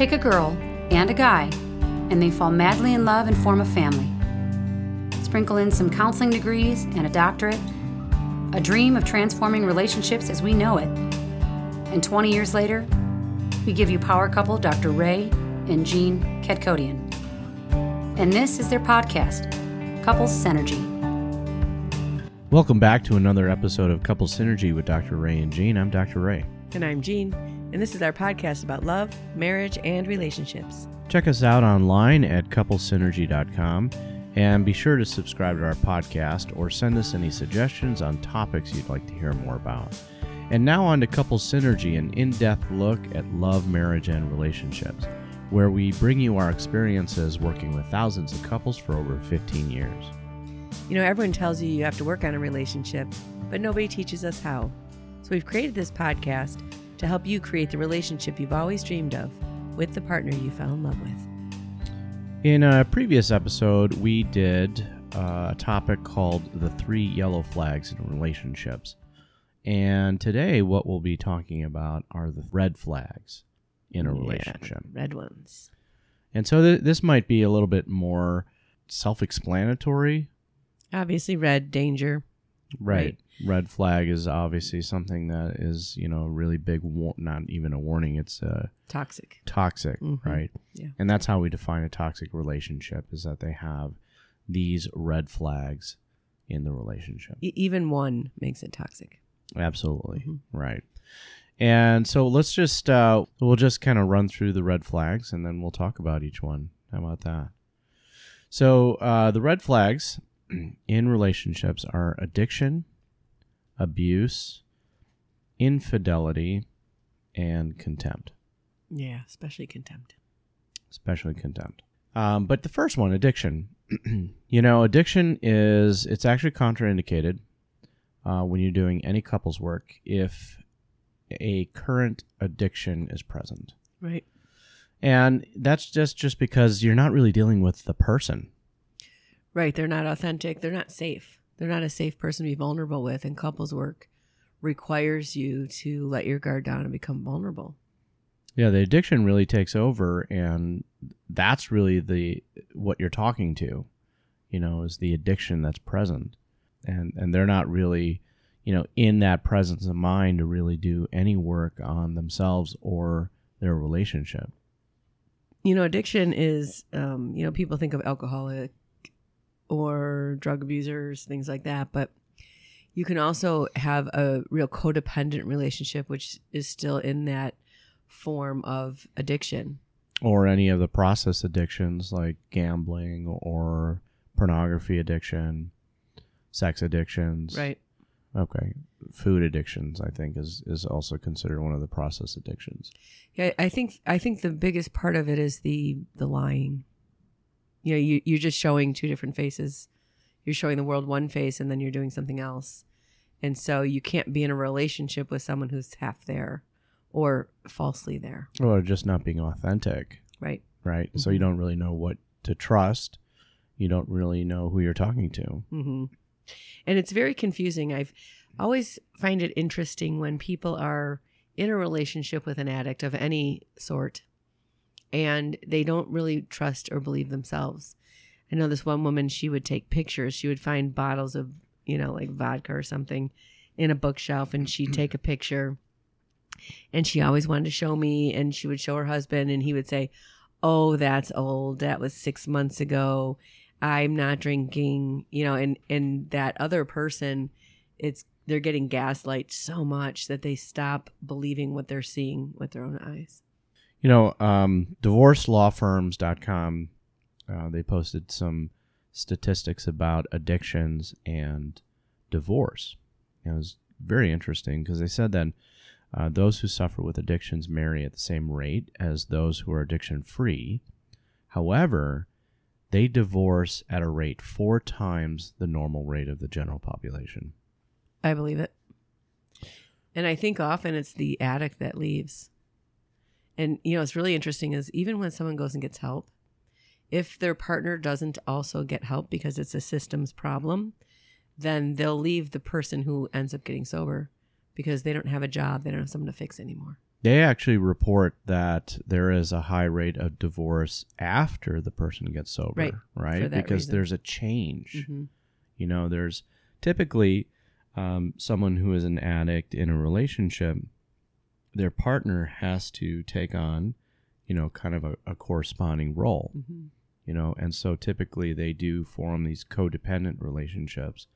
Take a girl and a guy, and they fall madly in love and form a family. Sprinkle in some counseling degrees and a doctorate, a dream of transforming relationships as we know it. And 20 years later, we give you power couple Dr. Ray and Jean Kadkodian. And this is their podcast, Couples Synergy. Welcome back to another episode of Couple Synergy with Dr. Ray and Jean. I'm Dr. Ray. And I'm Jean, and this is our podcast about love, marriage, and relationships. Check us out online at couplesynergy.com and be sure to subscribe to our podcast or send us any suggestions on topics you'd like to hear more about. And now on to Couple Synergy, an in depth look at love, marriage, and relationships, where we bring you our experiences working with thousands of couples for over 15 years. You know, everyone tells you you have to work on a relationship, but nobody teaches us how. So we've created this podcast to help you create the relationship you've always dreamed of with the partner you fell in love with. In a previous episode, we did uh, a topic called the three yellow flags in relationships. And today, what we'll be talking about are the red flags in a Yeah, relationship. red ones. And so, th- this might be a little bit more self explanatory. Obviously, red, danger. Right. Red flag is obviously something that is, you know, really big, war- not even a warning, it's uh, Toxic. toxic, Mhm. right? Yeah. And that's how we define a toxic relationship is that they have these red flags in the relationship. E- even one makes it toxic. Absolutely. Mhm. Right. And so let's just uh we'll just kind of run through the red flags and then we'll talk about each one. How about that? So uh the red flags in relationships are addiction, abuse, infidelity, and contempt, Yeah, especially contempt. especially contempt. Um, but the first one, addiction. you know, addiction is it's actually contraindicated uh, when you're doing any couples work if a current addiction is present. Right. And that's just just because you're not really dealing with the person. Right. They're not authentic. They're not safe. They're not a safe person to be vulnerable with. And couples work requires you to let your guard down and become vulnerable. Yeah, the addiction really takes over and that's really the what you're talking to, you know, is the addiction that's present. And and they're not really, you know, in that presence of mind to really do any work on themselves or their relationship. You know, addiction is, um, you know, people think of alcoholic or drug abusers, things like that. But you can also have a real codependent relationship, which is still in that form of addiction. Or any of the process addictions like gambling or pornography addiction, sex addictions. Right. Okay. Food addictions, I think, is is also considered one of the process addictions. Yeah, I think I think the biggest part of it is the the lying. You know, you you're just showing two different faces. You're showing the world one face and then you're doing something else. And so you can't be in a relationship with someone who's half there or falsely there, Or just not being authentic, right? right? So you Mhm. don't really know what to trust. You don't really know who you're talking to. hmm And it's very confusing. I've always find it interesting when people are in a relationship with an addict of any sort and they don't really trust or believe themselves. I know this one woman, she would take pictures. She would find bottles of, you know, like vodka or something in a bookshelf and she'd take a picture. And she always wanted to show me and she would show her husband and he would say, "Oh, that's old. That was 6 months ago. I'm not drinking." You know, and and that other person it's they're getting gaslight so much that they stop believing what they're seeing with their own eyes. You know, um, divorcelawfirms.com, uh, they posted some statistics about addictions and divorce. And It was very interesting because they said that uh, those who suffer with addictions marry at the same rate as those who are addiction free. However, they divorce at a rate four times the normal rate of the general population. I believe it. And I think often it's the addict that leaves. And you know, it's really interesting is even when someone goes and gets help, if their partner doesn't also get help because it's a systems problem, then they'll leave the person who ends up getting sober because they don't have a job, they don't have someone to fix anymore. They actually report that there is a high rate of divorce after the person gets sober, Right, right? because reason. there's a change. hmm You know, there's typically um, someone who is an addict in a relationship, their partner has to take on, you know, kind of a, a corresponding role, hmm you know, and so typically they do form these codependent relationships.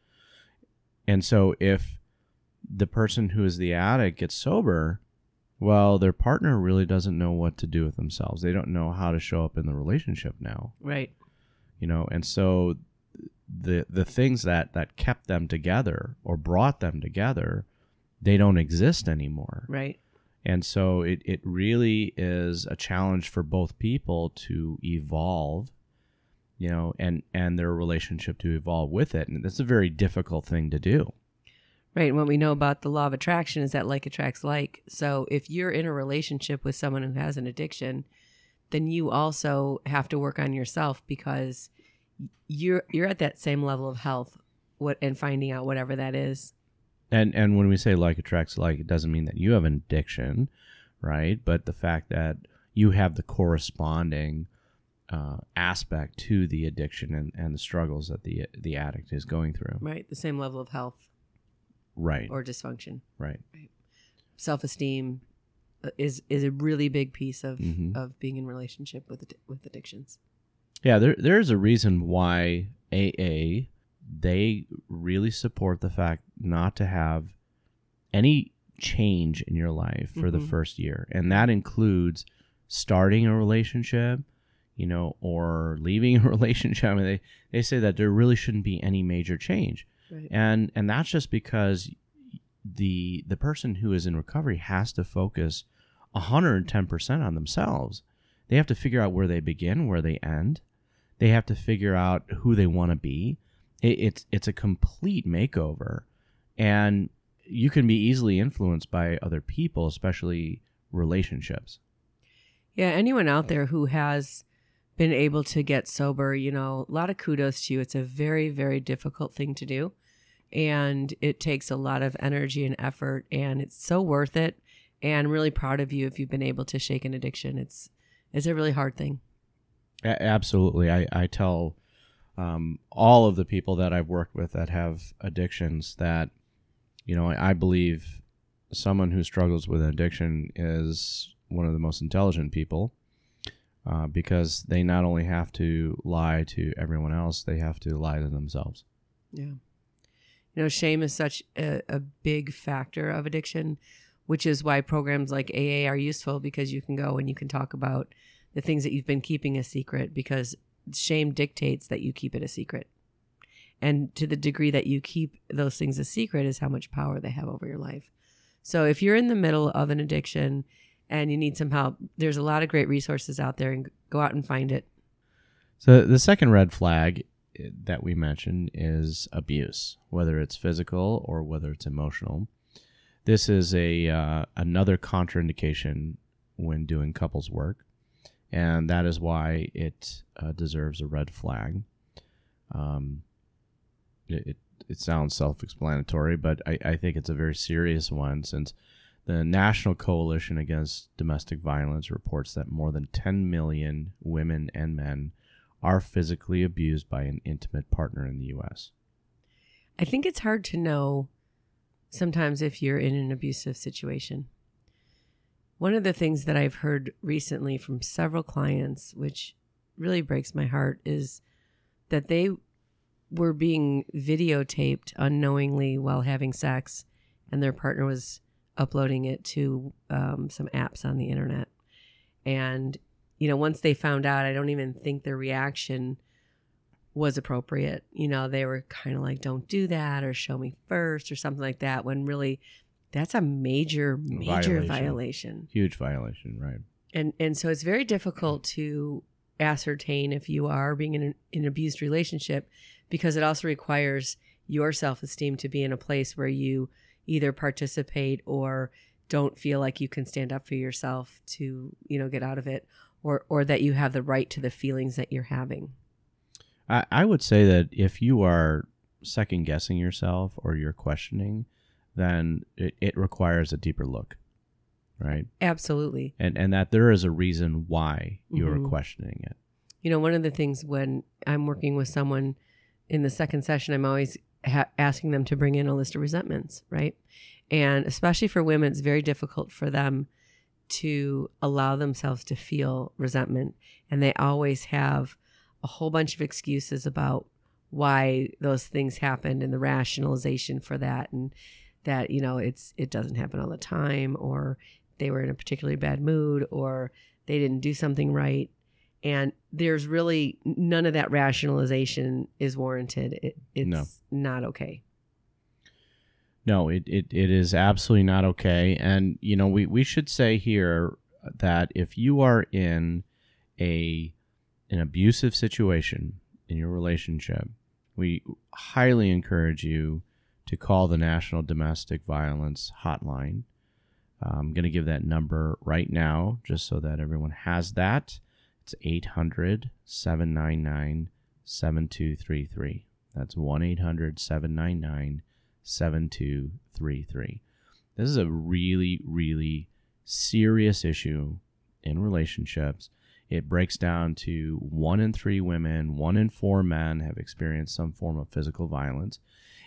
And so if the person who is the addict gets sober, well, their partner really doesn't know what to do with themselves. They don't know how to show up in the relationship now Right. you know and so the the things that that kept them together or brought them together they don't exist anymore Right. And so it, it really is a challenge for both people to evolve you know and and their relationship to evolve with it and that's a very difficult thing to do Right. And what we know about the law of attraction is that like attracts like. So if you're in a relationship with someone who has an addiction, then you also have to work on yourself because you're you're at that same level of health what and finding out whatever that is. And and when we say like attracts like it doesn't mean that you have an addiction right but the fact that you have the corresponding uh, aspect to the addiction and, and the struggles that the the addict is going through Right. The same level of health right or dysfunction. right Self esteem is is a really big piece of Mhm. of being in relationship with with addictions. yeah there there's a reason why AA they really support the fact not to have any change in your life for the Mhm. first year. And that includes starting a relationship you know or leaving a relationship. I mean, they, they say that there really shouldn't be any major change. Right. and and that's just because the the person who is in recovery has to focus 110% on themselves. They have to figure out where they begin where they end. They have to figure out who they want to be it, it's it's a complete makeover and you can be easily influenced by other people especially relationships Yeah, anyone out there who has been able to get sober, you know, a lot of kudos to you. It's a very, very difficult thing to do. And it takes a lot of energy and effort, and it's so worth it. And I'm really proud of you if you've been able to shake an addiction. It's it's a really hard thing. Absolutely i i tell um, all of the people that i've worked with that have addictions that you know i, I believe someone who struggles with an addiction is one of the most intelligent people uh, because they not only have to lie to everyone else they have to lie to themselves Yeah. You know, shame is such a, a big factor of addiction, which is why programs like AA are useful because you can go and you can talk about the things that you've been keeping a secret because shame dictates that you keep it a secret. And to the degree that you keep those things a secret is how much power they have over your life. So if you're in the middle of an addiction and you need some help, there's a lot of great resources out there and go out and find it. So the second red flag eh, that we mentioned is abuse, whether it's physical or whether it's emotional. This is a uh, another contraindication when doing couples work, and that is why it uh, deserves a red flag. Um, it, it it sounds self-explanatory, but I, I think it's a very serious one since the National Coalition Against Domestic Violence reports that more than 10 million women and men are physically abused by an intimate partner in the U.S. I think it's hard to know sometimes if you're in an abusive situation. One of the things that I've heard recently from several clients, which really breaks my heart, is that they were being videotaped unknowingly while having sex, and their partner was uploading it to um, some apps on the internet. And, you know, once they found out, I don't even think their reaction was appropriate. You know, they were kind of like, don't do that or show me first or something like that, when really that's a major, major Violation. violation. Huge violation, right? And, and so it's very difficult to ascertain if you are being in an, in an abused relationship because it also requires your self esteem to be in a place where you either participate or don't feel like you can stand up for yourself to, you know, get out of it or, or that you have the right to the feelings that you're having. I, I would say that if you are second guessing yourself or you're questioning then it, it requires a deeper look, right? Absolutely. And and that there is a reason why you're Mhm. questioning it. You know, one of the things when I'm working with someone in the second session, I'm always ha- asking them to bring in a list of resentments, right? And especially for women, it's very difficult for them to allow themselves to feel resentment. And they always have a whole bunch of excuses about why those things happened and the rationalization for that and that you know it's it doesn't happen all the time or they were in a particularly bad mood or they didn't do something right and there's really none of that rationalization is warranted it, it's No. not okay No, it, it, it is absolutely not okay. And, you know, we, we should say here that if you are in a an abusive situation in your relationship, we highly encourage you to call the National Domestic Violence Hotline. Uh, I'm going to give that number right now just so that everyone has that. It's 800 799 7233. That's 1 800 799 7233. This is a really, really serious issue in relationships. It breaks down to one in three women, one in four men have experienced some form of physical violence.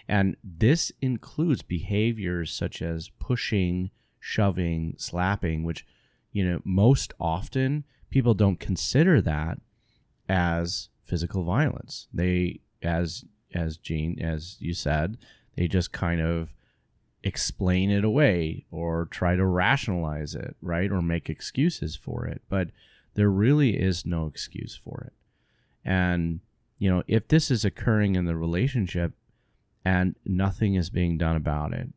And this includes behaviors such as pushing, shoving, slapping, which, you know, most often people don't consider that as physical violence. They, as as Jean, as you said, they just kind of explain it away or try to rationalize it, right? Or make excuses for it. But there really is no excuse for it. And, you know, if this is occurring in the relationship and nothing is being done about it,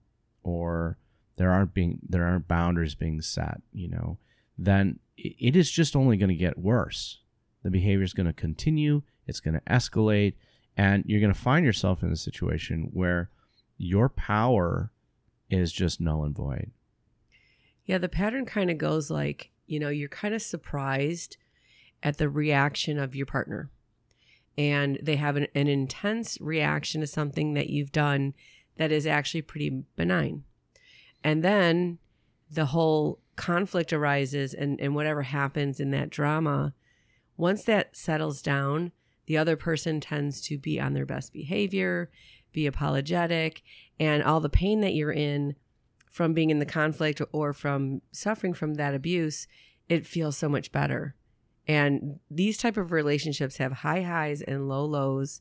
or there aren't being there aren't boundaries being set, you know, then it is just only going to get worse. The behavior is going to continue, it's going to escalate, and you're going to find yourself in a situation where your power is just null and void. Yeah, the pattern kind of goes like, you know, you're kind of surprised at the reaction of your partner. And they have an, an intense reaction to something that you've done that is actually pretty benign. And then the whole conflict arises, and, and whatever happens in that drama, once that settles down, the other person tends to be on their best behavior, be apologetic, and all the pain that you're in from being in the conflict or from suffering from that abuse, it feels so much better. And these type of relationships have high highs and low lows,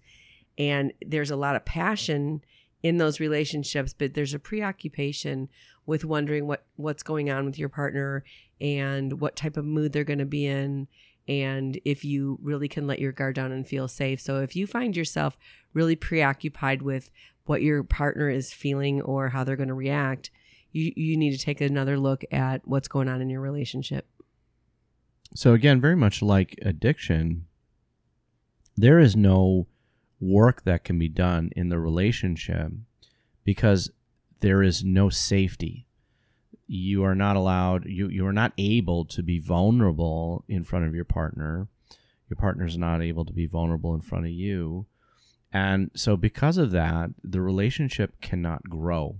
and there's a lot of passion in those relationships, but there's a preoccupation with wondering what what's going on with your partner and what type of mood they're going to be in and if you really can let your guard down and feel safe. So if you find yourself really preoccupied with what your partner is feeling or how they're going to react, you you need to take another look at what's going on in your relationship. So again, very much like addiction, there is no work that can be done in the relationship because there is no safety. You are not allowed you you are not able to be vulnerable in front of your partner. Your partner's not able to be vulnerable in front of you. And so because of that, the relationship cannot grow.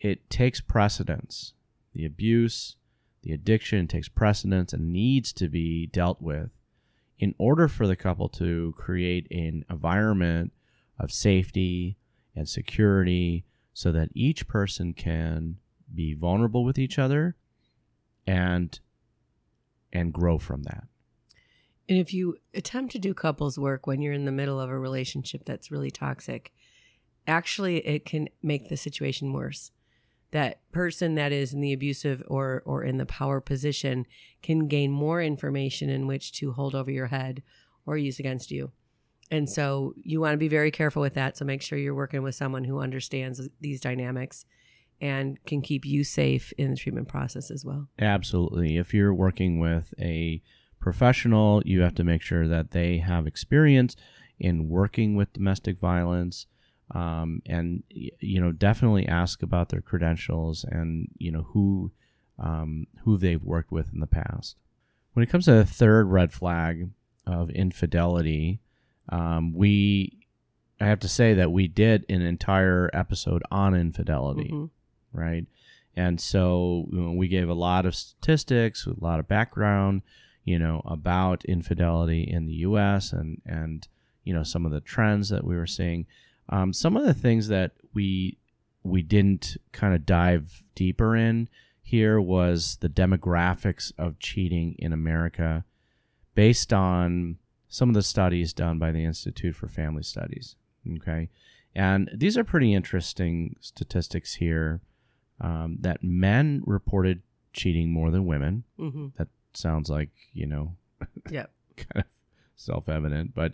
It takes precedence. The abuse, the addiction takes precedence and needs to be dealt with in order for the couple to create an environment of safety and security so that each person can be vulnerable with each other and and grow from that. And if you attempt to do couples work when you're in the middle of a relationship that's really toxic, actually it can make the situation worse. That person that is in the abusive or or in the power position can gain more information in which to hold over your head or use against you. And so you want to be very careful with that. So make sure you're working with someone who understands these dynamics and can keep you safe in the treatment process as well. Absolutely. If you're working with a professional, you have to make sure that they have experience in working with domestic violence. Um, and you know, definitely ask about their credentials and you know who um, who they've worked with in the past. When it comes to the third red flag of infidelity, um, we I have to say that we did an entire episode on infidelity, Mhm. right? And so you know, we gave a lot of statistics, a lot of background, you know, about infidelity in the U.S. and and you know some of the trends that we were seeing. Um, some of the things that we we didn't kind of dive deeper in here was the demographics of cheating in America, based on some of the studies done by the Institute for Family Studies. Okay, and these are pretty interesting statistics here. Um, that men reported cheating more than women. Mhm. That sounds like you know Yep. kind of self-evident, but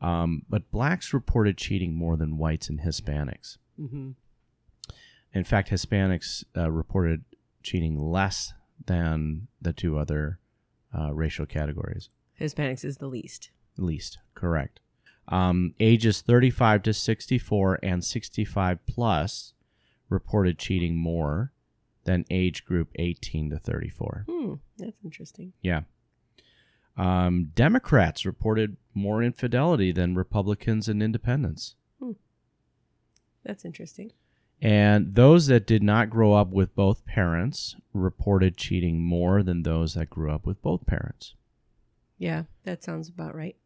um, but blacks reported cheating more than whites and Hispanics. hmm In fact, Hispanics uh, reported cheating less than the two other uh, racial categories. Hispanics is the least. Least correct. Um, ages 35 to 64 and 65 plus reported cheating more than age group 18 to 34. Hmm. That's interesting. Yeah. Um, Democrats reported more infidelity than Republicans and independents. That's interesting. And those that did not grow up with both parents reported cheating more than those that grew up with both parents. Yeah, that sounds about right.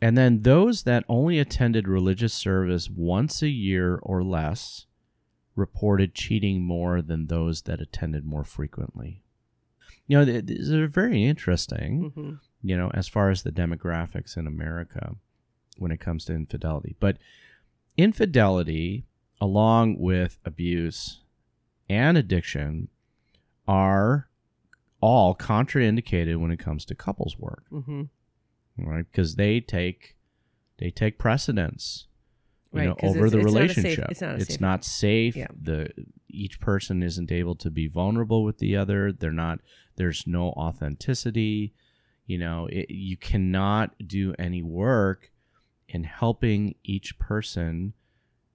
And then those that only attended religious service once a year or less reported cheating more than those that attended more frequently. You know, these are very interesting, hmm you know, as far as the demographics in America when it comes to infidelity. But infidelity, along with abuse and addiction, are all contraindicated when it comes to couples work hmm right? Because they take they take precedence, you Right, know, over it's- the it's not safe- relationship. it's not a safe- not safe. Yeah. The each person isn't able to be vulnerable with the other. They're not. There's no authenticity. You know, it, you cannot do any work in helping each person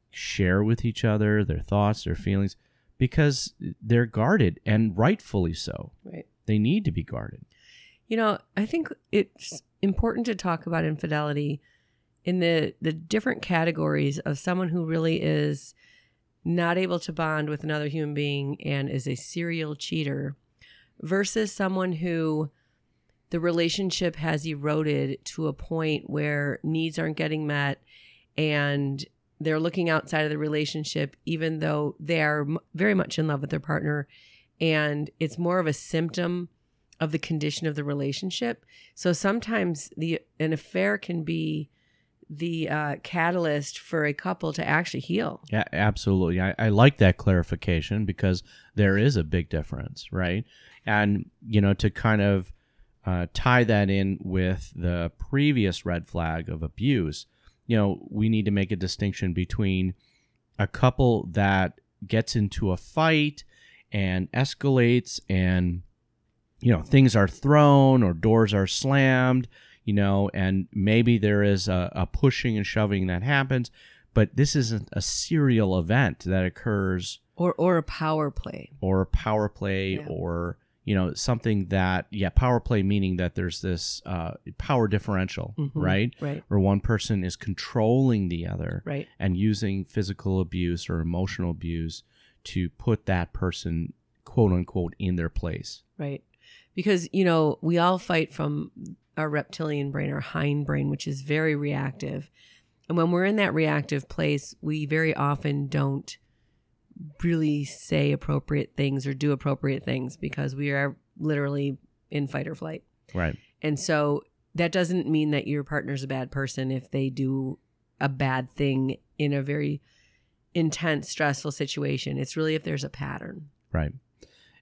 share with each other their thoughts, their feelings, because they're guarded and rightfully so. Right. They need to be guarded. You know, I think it's important to talk about infidelity in the the different categories of someone who really is not able to bond with another human being and is a serial cheater versus someone who the relationship has eroded to a point where needs aren't getting met and they're looking outside of the relationship even though they are very much in love with their partner and it's more of a symptom of the condition of the relationship so sometimes the an affair can be the uh, catalyst for a couple to actually heal Yeah, absolutely. I, I like that clarification because there is a big difference, right? And, you know, to kind of uh, tie that in with the previous red flag of abuse, you know, we need to make a distinction between a couple that gets into a fight and escalates and, you know, things are thrown or doors are slammed, you know, and maybe there is a, a pushing and shoving that happens but this isn't a serial event that occurs or or a power play or a power play Yeah. or you know something that yeah power play meaning that there's this uh, power differential Mhm. right right where one person is controlling the other right and using physical abuse or emotional abuse to put that person quote unquote in their place Right. Because, you know, we all fight from our reptilian brain, our hind brain, which is very reactive. And when we're in that reactive place, we very often don't really say appropriate things or do appropriate things because we are literally in fight or flight. right And so that doesn't mean that your partner's a bad person if they do a bad thing in a very intense, stressful situation. It's really if there's a pattern. Right.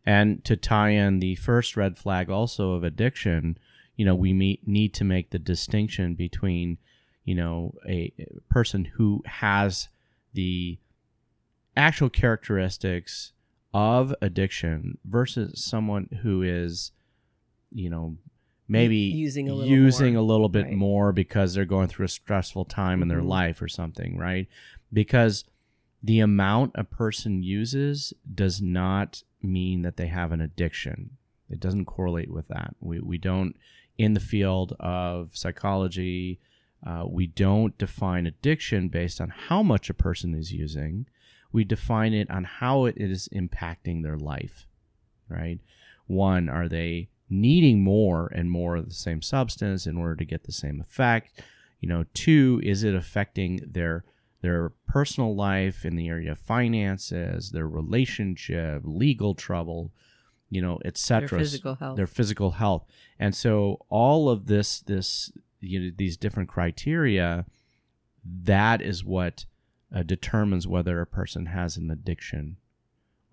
And to tie in the first red flag also of addiction, you know, we meet, need to make the distinction between, you know, a, a person who has the actual characteristics of addiction versus someone who is, you know, maybe using a little using more. a little bit Right. more because they're going through a stressful time in their Mhm. life or something, right? Because the amount a person uses does not mean that they have an addiction. It doesn't correlate with that. We, we don't, in the field of psychology, Uh, we don't define addiction based on how much a person is using. We define it on how it is impacting their life, right? One, are they needing more and more of the same substance in order to get the same effect? You know, two, is it affecting their their personal life in the area of finances, their relationship, legal trouble, you know, etc. Their physical health. Their physical health. And so all of this this you know these different criteria that is what uh, determines whether a person has an addiction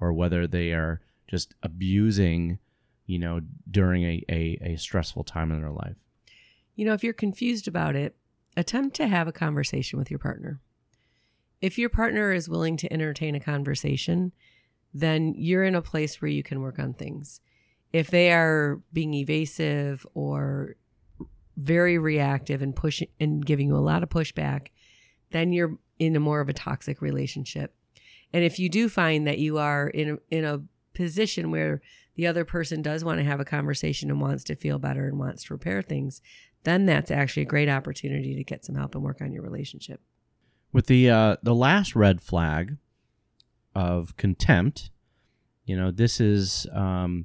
or whether they are just abusing you know during a, a, a stressful time in their life You know, if you're confused about it, attempt to have a conversation with your partner. If your partner is willing to entertain a conversation, then you're in a place where you can work on things. If they are being evasive or very reactive and pushing and giving you a lot of pushback, then you're in a more of a toxic relationship. And if you do find that you are in a, in a position where the other person does want to have a conversation and wants to feel better and wants to repair things, then that's actually a great opportunity to get some help and work on your relationship. with the uh, the last red flag of contempt you know this is um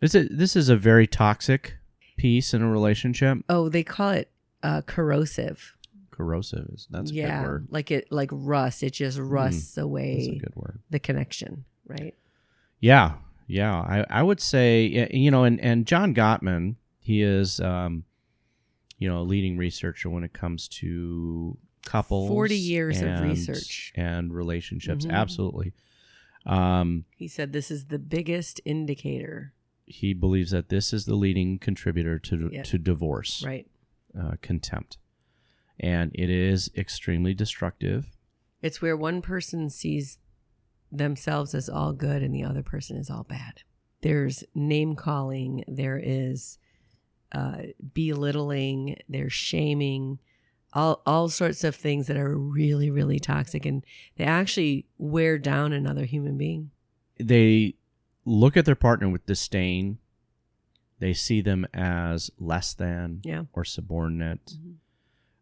this is this is a very toxic piece in a relationship Oh, they call it uh, corrosive. Corrosive is that's a yeah, good word like it like rust. It just rusts that's a away good word the connection, right? Yeah, yeah. I, I would say you know, and and John Gottman, he is um, you know, a leading researcher when it comes to couples. 40 years of research. and relationships. Mhm. Absolutely. Um, He said this is the biggest indicator, he believes that this is the leading contributor to Yeah. to divorce, right? uh, contempt, and it is extremely destructive. It's where one person sees themselves as all good and the other person is all bad. There's name calling, there is uh, belittling, there's shaming, all all sorts of things that are really really toxic and they actually wear down another human being. They look at their partner with disdain. They see them as less than Yeah. or subordinate. Mhm.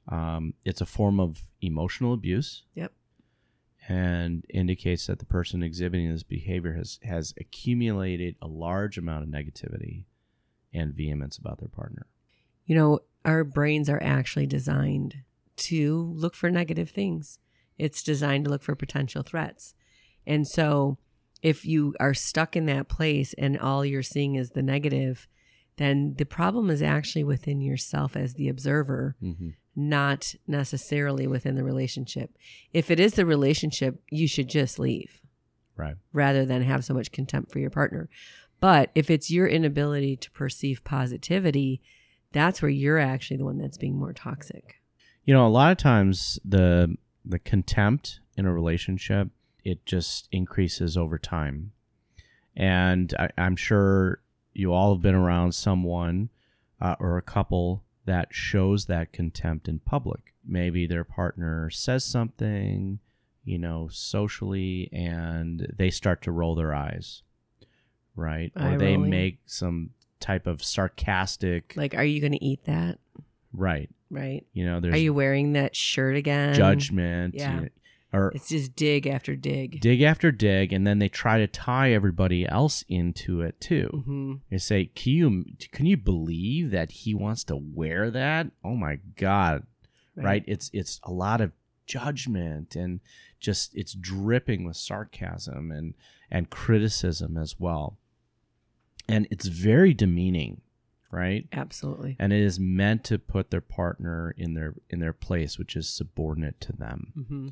Um, it's a form of emotional abuse Yep. and indicates that the person exhibiting this behavior has, has accumulated a large amount of negativity and vehemence about their partner. You know, our brains are actually designed to look for negative things. It's designed to look for potential threats. And so if you are stuck in that place and all you're seeing is the negative, then the problem is actually within yourself as the observer, Mm-hmm. not necessarily within the relationship. If it is the relationship, you should just leave Right. rather than have so much contempt for your partner. But if it's your inability to perceive positivity, that's where you're actually the one that's being more toxic. You know, a lot of times the the contempt in a relationship it just increases over time, and I, I'm sure you all have been around someone uh, or a couple that shows that contempt in public. Maybe their partner says something, you know, socially, and they start to roll their eyes, right? Or they rolling. make some type of sarcastic, Like, are you going to eat that? right? Right? You know, there's Are you wearing that shirt again? judgment, yeah. you know, or It's just dig after dig. dig after dig, and then they try to tie everybody else into it too. hmm They say, "Can you can you believe that he wants to wear that? Oh my god!" Right? It's it's a lot of judgment and just it's dripping with sarcasm and and criticism as well, and it's very demeaning, right? Absolutely. And it is meant to put their partner in their in their place, which is subordinate to them. hmm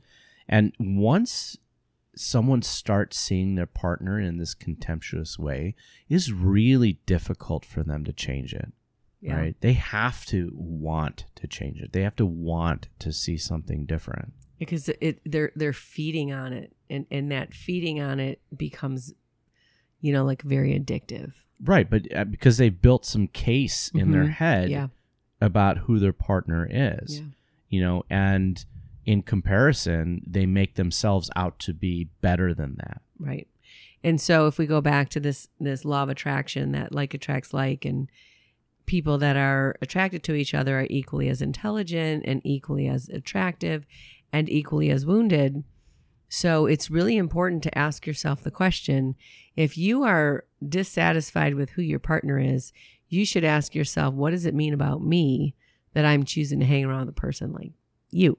And once someone starts seeing their partner in this contemptuous way, it's really difficult for them to change it. Yeah. Right? They have to want to change it. They have to want to see something different. Because it they're they're feeding on it, and and that feeding on it becomes, you know, like very addictive. Right, but uh, because they've built some case in their Mhm. head Yeah. about who their partner is. Yeah. You know, and in comparison, they make themselves out to be better than that. Right. And so if we go back to this this law of attraction that like attracts like and people that are attracted to each other are equally as intelligent and equally as attractive and equally as wounded. So it's really important to ask yourself the question if you are dissatisfied with who your partner is, you should ask yourself, what does it mean about me that I'm choosing to hang around with a person like you?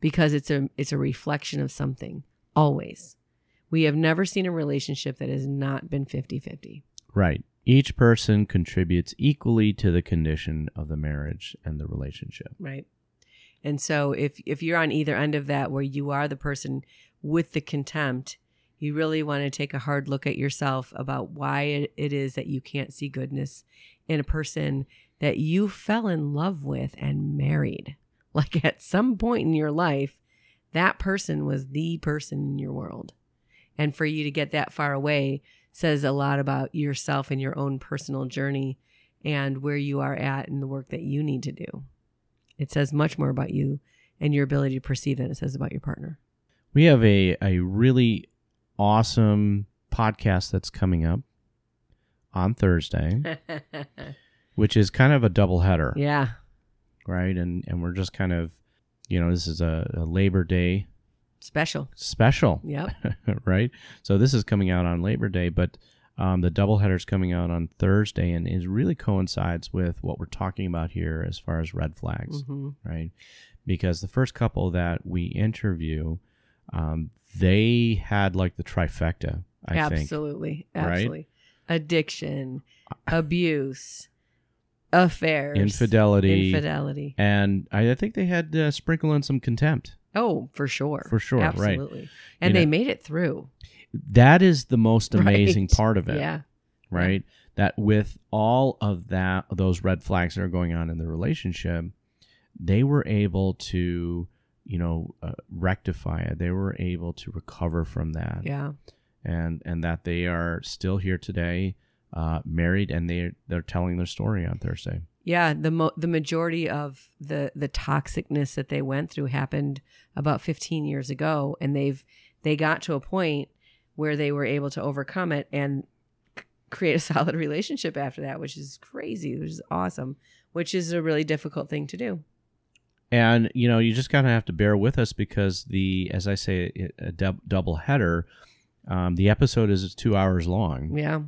Because it's a it's a reflection of something always. We have never seen a relationship that has not been 50-50. Right. Each person contributes equally to the condition of the marriage and the relationship. Right. And so if if you're on either end of that where you are the person with the contempt, you really want to take a hard look at yourself about why it, it is that you can't see goodness in a person that you fell in love with and married. Like at some point in your life, that person was the person in your world. And for you to get that far away says a lot about yourself and your own personal journey and where you are at in the work that you need to do. It says much more about you and your ability to perceive than it says about your partner. We have a, a really awesome podcast that's coming up on Thursday, which is kind of a double header, yeah. Right? And and we're just kind of, you know, this is a, a Labor Day Special. special, Yep. right? So this is coming out on Labor Day, but um, the double is coming out on Thursday, and it really coincides with what we're talking about here as far as red flags, hmm right? Because the first couple that we interview, um, they had like the trifecta, I think. Absolutely. right? Absolutely. Addiction, abuse, affairs, Infidelity, infidelity. and I, I think they had uh, sprinkle in some contempt. Oh, for sure. For sure, right. Absolutely. And You they know- made it through. That is the most amazing Right. part of it. Yeah. right? That with all of that, those red flags that are going on in the relationship, they were able to, you know, uh, rectify it. They were able to recover from that, Yeah. and and that they are still here today, uh, married, and they they're telling their story on Thursday. Yeah, the mo- the majority of the the toxicness that they went through happened about 15 years ago and they've they got to a point where they were able to overcome it and c- create a solid relationship after that, which is crazy, which is awesome, which is a really difficult thing to do. And you know, you just kind of have to bear with us because the, as I say, a dub- double header. Um, the episode is two hours long. Yeah.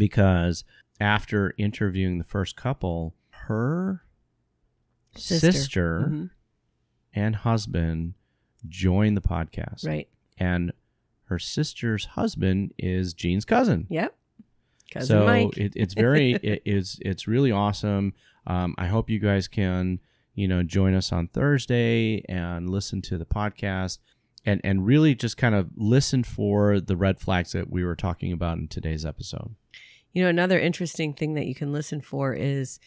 Because after interviewing the first couple, her Sister. sister, Mhm. and husband joined the podcast. Right. And her sister's husband is Jean's cousin. Yep. Cousin so Mike. It, it's very it is it's really awesome. Um, I hope you guys can you know join us on Thursday and listen to the podcast and and really just kind of listen for the red flags that we were talking about in today's episode. You know, another interesting thing that you can listen for is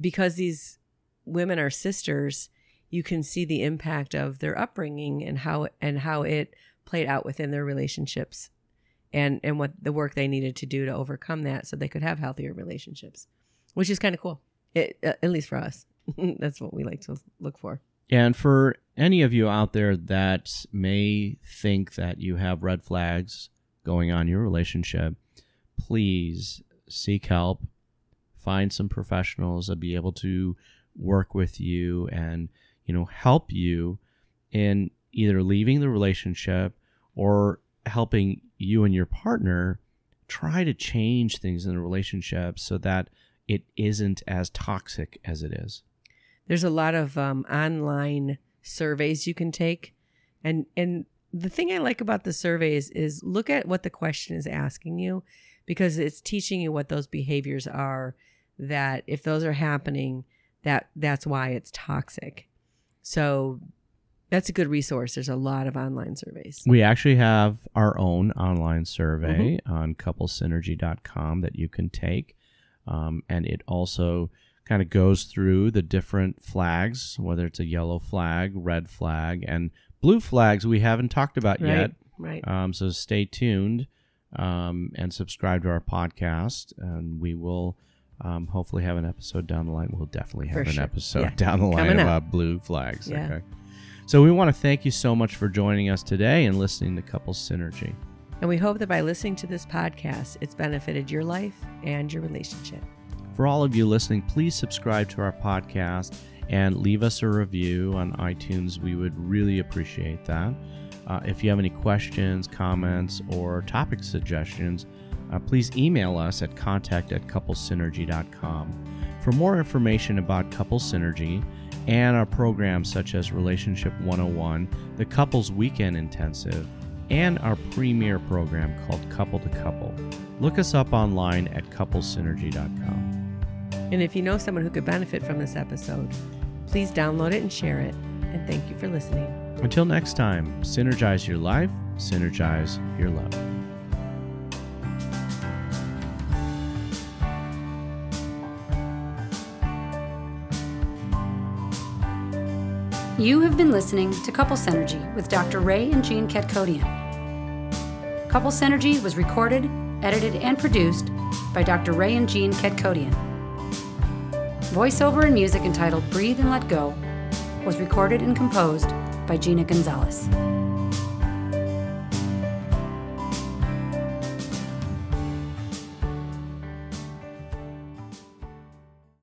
because these women are sisters, you can see the impact of their upbringing and how and how it played out within their relationships and and what the work they needed to do to overcome that so they could have healthier relationships, which is kind of cool. It, uh, at least for us. That's what we like to look for. And for any of you out there that may think that you have red flags going on in your relationship, please seek help. Find some professionals that be able to work with you and you know help you in either leaving the relationship or helping you and your partner try to change things in the relationship so that it isn't as toxic as it is. There's a lot of um, online surveys you can take, and and the thing I like about the surveys is look at what the question is asking you, because it's teaching you what those behaviors are. That if those are happening, that that's why it's toxic. So that's a good resource. There's a lot of online surveys. We actually have our own online survey on couplesynergy.com that you can take. Um, and it also kind of goes through the different flags, whether it's a yellow flag, red flag, and blue flags we haven't talked about yet. Right. Um, so stay tuned um, and subscribe to our podcast, and we will um, hopefully have an episode down the line. We'll definitely For have an sure. episode Yeah. down the line Coming up. blue flags. Yeah. Okay. So we want to thank you so much for joining us today and listening to Couples Synergy. And we hope that by listening to this podcast, it's benefited your life and your relationship. For all of you listening, please subscribe to our podcast and leave us a review on iTunes. We would really appreciate that. Uh, if you have any questions, comments, or topic suggestions, uh, please email us at contact at couplesynergy.com. For more information about Couple Synergy and our programs such as Relationship 101, the Couples Weekend Intensive, and our premier program called Couple to Couple, look us up online at couplesynergy.com. And if you know someone who could benefit from this episode, please download it and share it. And thank you for listening. Until next time, synergize your life, synergize your love. You have been listening to Couple Synergy with Dr. Ray and Jean Ketkodian. Couple Synergy was recorded, edited, and produced by Dr. Ray and Jean Ketkodian. Voiceover and music entitled Breathe and Let Go was recorded and composed by Gina Gonzalez.